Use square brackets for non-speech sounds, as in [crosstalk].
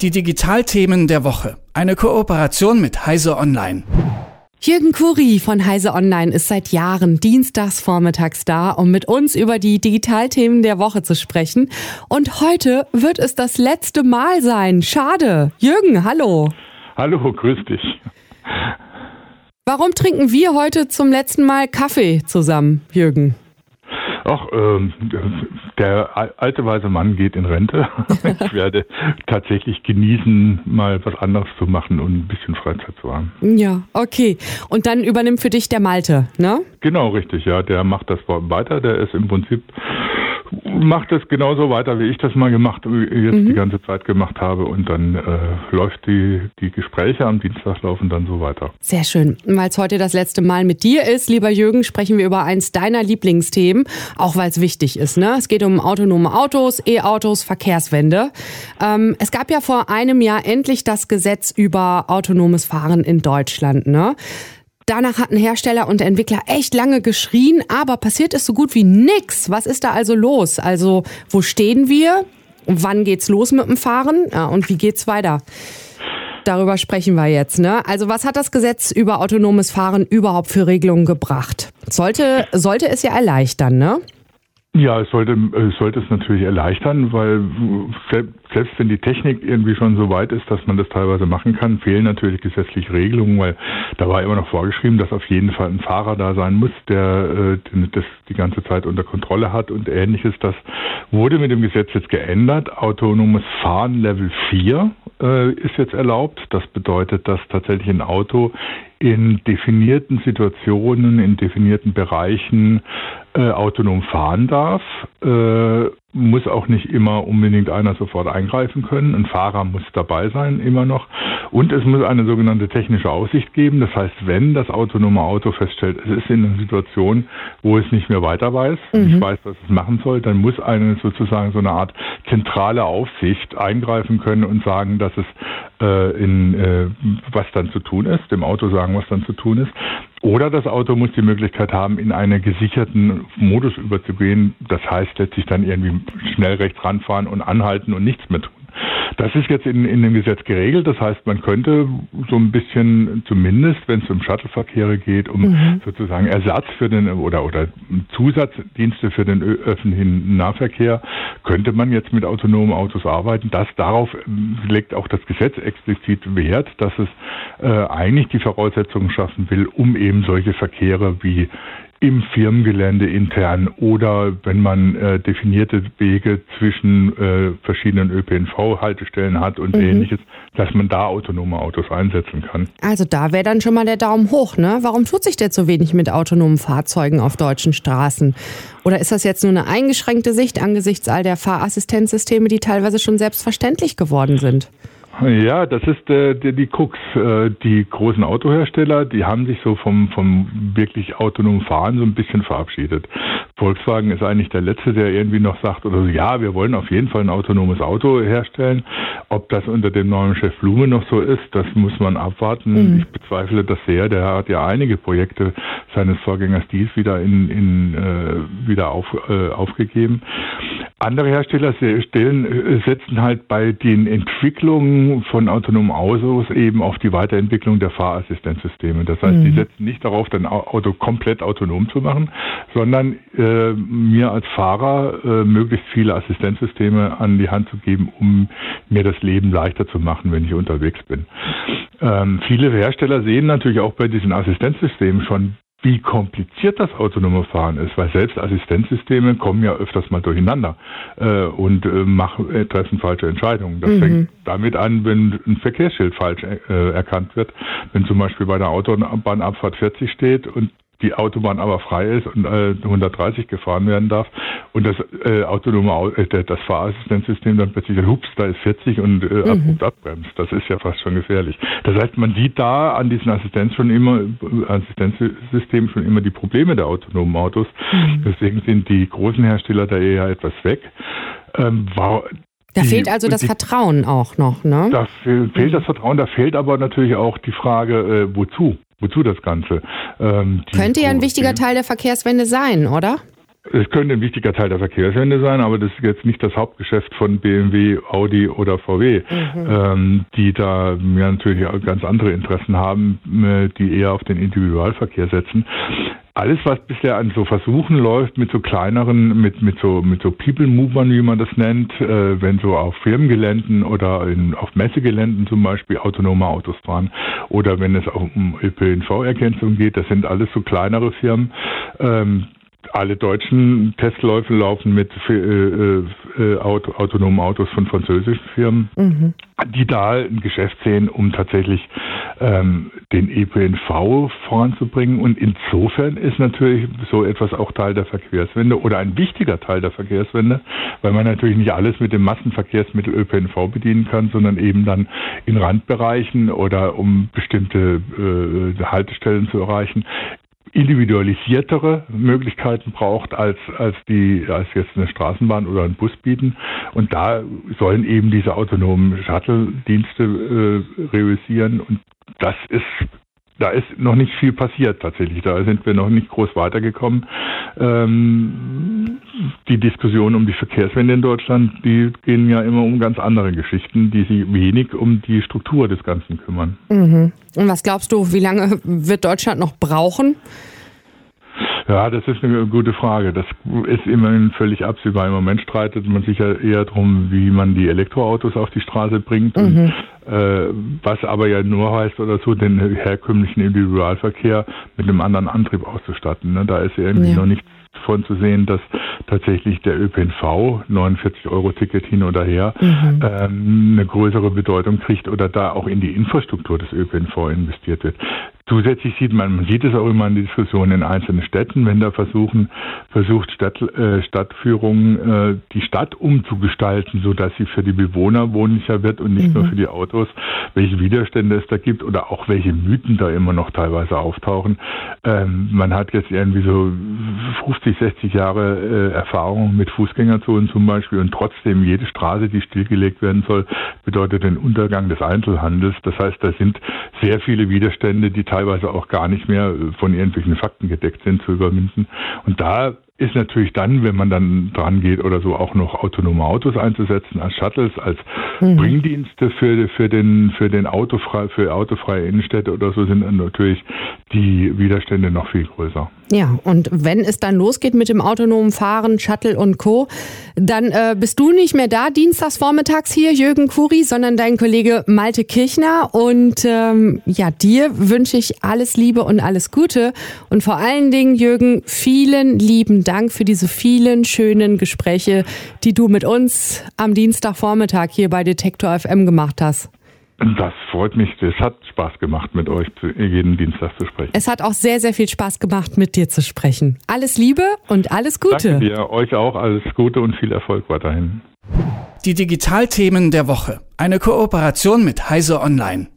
Die Digitalthemen der Woche. Eine Kooperation mit Heise Online. Jürgen Kuri von Heise Online ist seit Jahren dienstags vormittags da, um mit uns über die Digitalthemen der Woche zu sprechen. Und heute wird es das letzte Mal sein. Schade. Jürgen, hallo. Hallo, grüß dich. Warum trinken wir heute zum letzten Mal Kaffee zusammen, Jürgen? Ach, ähm, der alte weise Mann geht in Rente. [laughs] ich werde tatsächlich genießen, mal was anderes zu machen und ein bisschen Freizeit zu haben. Ja, okay. Und dann übernimmt für dich der Malte, ne? Genau, richtig, ja. Der macht das weiter. Der ist im Prinzip macht es genauso weiter, wie ich das mal gemacht, jetzt mhm. die ganze Zeit gemacht habe. Und dann äh, läuft die, die Gespräche am Dienstag laufen dann so weiter. Sehr schön. Weil es heute das letzte Mal mit dir ist, lieber Jürgen, sprechen wir über eins deiner Lieblingsthemen, auch weil es wichtig ist. Ne? Es geht um autonome Autos, E-Autos, Verkehrswende. Ähm, es gab ja vor einem Jahr endlich das Gesetz über autonomes Fahren in Deutschland. Ne? Danach hatten Hersteller und Entwickler echt lange geschrien, aber passiert ist so gut wie nix. Was ist da also los? Also, wo stehen wir? Wann geht's los mit dem Fahren? Ja, und wie geht's weiter? Darüber sprechen wir jetzt. Ne? Also was hat das Gesetz über autonomes Fahren überhaupt für Regelungen gebracht? Sollte, sollte es ja erleichtern, ne? Ja, es sollte, es sollte es natürlich erleichtern, weil selbst wenn die Technik irgendwie schon so weit ist, dass man das teilweise machen kann, fehlen natürlich gesetzliche Regelungen, weil da war immer noch vorgeschrieben, dass auf jeden Fall ein Fahrer da sein muss, der äh, das die ganze Zeit unter Kontrolle hat und ähnliches. Das wurde mit dem Gesetz jetzt geändert. Autonomes Fahren Level 4 äh, ist jetzt erlaubt. Das bedeutet, dass tatsächlich ein Auto in definierten Situationen, in definierten Bereichen äh, autonom fahren darf. Äh, muss auch nicht immer unbedingt einer sofort eingreifen können. Ein Fahrer muss dabei sein, immer noch. Und es muss eine sogenannte technische Aussicht geben. Das heißt, wenn das autonome Auto feststellt, es ist in einer Situation, wo es nicht mehr weiter weiß, mhm. nicht weiß, was es machen soll, dann muss eine sozusagen so eine Art zentrale Aufsicht eingreifen können und sagen, dass es äh, in äh, was dann zu tun ist, dem Auto sagen, was dann zu tun ist. Oder das Auto muss die Möglichkeit haben, in einen gesicherten Modus überzugehen. Das heißt letztlich dann irgendwie schnell rechts ranfahren und anhalten und nichts mehr tun. Das ist jetzt in, in dem Gesetz geregelt. Das heißt, man könnte so ein bisschen, zumindest wenn es um Shuttleverkehre geht, um mhm. sozusagen Ersatz für den oder, oder Zusatzdienste für den öffentlichen Nahverkehr, könnte man jetzt mit autonomen Autos arbeiten. Das darauf legt auch das Gesetz explizit Wert, dass es äh, eigentlich die Voraussetzungen schaffen will, um eben solche Verkehre wie im Firmengelände intern oder wenn man äh, definierte Wege zwischen äh, verschiedenen ÖPNV-Haltestellen hat und mhm. ähnliches, dass man da autonome Autos einsetzen kann. Also da wäre dann schon mal der Daumen hoch, ne? Warum tut sich denn so wenig mit autonomen Fahrzeugen auf deutschen Straßen? Oder ist das jetzt nur eine eingeschränkte Sicht angesichts all der Fahrassistenzsysteme, die teilweise schon selbstverständlich geworden sind? Ja, das ist äh, die, die Krux. Äh, die großen Autohersteller, die haben sich so vom, vom wirklich autonomen Fahren so ein bisschen verabschiedet. Volkswagen ist eigentlich der Letzte, der irgendwie noch sagt, oder so, ja, wir wollen auf jeden Fall ein autonomes Auto herstellen. Ob das unter dem neuen Chef Blume noch so ist, das muss man abwarten. Mhm. Ich bezweifle das sehr. Der hat ja einige Projekte seines Vorgängers dies wieder in, in äh, wieder auf, äh, aufgegeben. Andere Hersteller stellen, äh, setzen halt bei den Entwicklungen von autonomen Autos eben auf die Weiterentwicklung der Fahrassistenzsysteme. Das heißt, mhm. die setzen nicht darauf, dein Auto komplett autonom zu machen, sondern äh, mir als Fahrer äh, möglichst viele Assistenzsysteme an die Hand zu geben, um mir das Leben leichter zu machen, wenn ich unterwegs bin. Ähm, viele Hersteller sehen natürlich auch bei diesen Assistenzsystemen schon wie kompliziert das autonome Fahren ist, weil selbst Assistenzsysteme kommen ja öfters mal durcheinander äh, und äh, machen, äh, treffen falsche Entscheidungen. Das mhm. fängt damit an, wenn ein Verkehrsschild falsch äh, erkannt wird. Wenn zum Beispiel bei der Autobahnabfahrt 40 steht und die Autobahn aber frei ist und äh, 130 gefahren werden darf und das äh, autonome äh, das Fahrassistenzsystem dann plötzlich hups, da ist 40 und äh, mhm. abrupt abbremst. Das ist ja fast schon gefährlich. Das heißt, man sieht da an diesen Assistenz schon immer Assistenzsystemen schon immer die Probleme der autonomen Autos. Mhm. Deswegen sind die großen Hersteller da eher etwas weg. Ähm, war, da die, fehlt also das die, Vertrauen auch noch, ne? Da fehlt, fehlt das Vertrauen, da fehlt aber natürlich auch die Frage, äh, wozu? Wozu das Ganze? Ähm, Könnte ja ein wichtiger Teil der Verkehrswende sein, oder? Es könnte ein wichtiger Teil der Verkehrswende sein, aber das ist jetzt nicht das Hauptgeschäft von BMW, Audi oder VW, mhm. ähm, die da ja natürlich auch ganz andere Interessen haben, äh, die eher auf den Individualverkehr setzen alles, was bisher an so Versuchen läuft, mit so kleineren, mit, mit so, mit so People Movern, wie man das nennt, äh, wenn so auf Firmengeländen oder in, auf Messegeländen zum Beispiel autonome Autos fahren oder wenn es auch um ÖPNV-Ergänzung geht, das sind alles so kleinere Firmen, ähm, alle deutschen Testläufe laufen mit äh, äh, äh, Auto, autonomen Autos von französischen Firmen, mhm. die da ein Geschäft sehen, um tatsächlich ähm, den ÖPNV voranzubringen. Und insofern ist natürlich so etwas auch Teil der Verkehrswende oder ein wichtiger Teil der Verkehrswende, weil man natürlich nicht alles mit dem Massenverkehrsmittel ÖPNV bedienen kann, sondern eben dann in Randbereichen oder um bestimmte äh, Haltestellen zu erreichen, individualisiertere Möglichkeiten braucht, als, als die, als jetzt eine Straßenbahn oder ein Bus bieten. Und da sollen eben diese autonomen Shuttle-Dienste äh, realisieren. Und das ist da ist noch nicht viel passiert tatsächlich. Da sind wir noch nicht groß weitergekommen. Ähm, die Diskussion um die Verkehrswende in Deutschland, die gehen ja immer um ganz andere Geschichten, die sich wenig um die Struktur des Ganzen kümmern. Mhm. Und was glaubst du, wie lange wird Deutschland noch brauchen? Ja, das ist eine gute Frage. Das ist immerhin völlig absehbar. Im Moment streitet man sich ja eher darum, wie man die Elektroautos auf die Straße bringt. Mhm. Äh, was aber ja nur heißt oder so, den herkömmlichen Individualverkehr mit einem anderen Antrieb auszustatten. Ne? Da ist irgendwie ja. noch nichts von zu sehen, dass tatsächlich der ÖPNV, 49 Euro Ticket hin oder her, mhm. ähm, eine größere Bedeutung kriegt oder da auch in die Infrastruktur des ÖPNV investiert wird. Zusätzlich sieht man, man sieht es auch immer in den Diskussionen in einzelnen Städten, wenn da versuchen, versucht Stadt, äh, Stadtführungen äh, die Stadt umzugestalten, so dass sie für die Bewohner wohnlicher wird und nicht mhm. nur für die Autos, welche Widerstände es da gibt oder auch welche Mythen da immer noch teilweise auftauchen. Ähm, man hat jetzt irgendwie so 50, 60 Jahre äh, Erfahrung mit Fußgängerzonen zum Beispiel und trotzdem jede Straße, die stillgelegt werden soll, bedeutet den Untergang des Einzelhandels. Das heißt, da sind sehr viele Widerstände, die teilweise teilweise auch gar nicht mehr von irgendwelchen Fakten gedeckt sind, zu überwinden. Und da ist natürlich dann, wenn man dann dran geht oder so, auch noch autonome Autos einzusetzen als Shuttles, als mhm. Bringdienste für, für den, für den autofrei, für autofreie Innenstädte oder so sind dann natürlich die Widerstände noch viel größer. Ja, und wenn es dann losgeht mit dem autonomen Fahren, Shuttle und Co., dann äh, bist du nicht mehr da, dienstags vormittags hier, Jürgen Kuri, sondern dein Kollege Malte Kirchner. Und ähm, ja, dir wünsche ich alles Liebe und alles Gute. Und vor allen Dingen, Jürgen, vielen lieben Dank für diese vielen schönen Gespräche, die du mit uns am Dienstagvormittag hier bei Detektor FM gemacht hast. Das freut mich. Es hat Spaß gemacht, mit euch jeden Dienstag zu sprechen. Es hat auch sehr, sehr viel Spaß gemacht, mit dir zu sprechen. Alles Liebe und alles Gute. Danke dir, euch auch alles Gute und viel Erfolg weiterhin. Die Digitalthemen der Woche. Eine Kooperation mit Heise Online.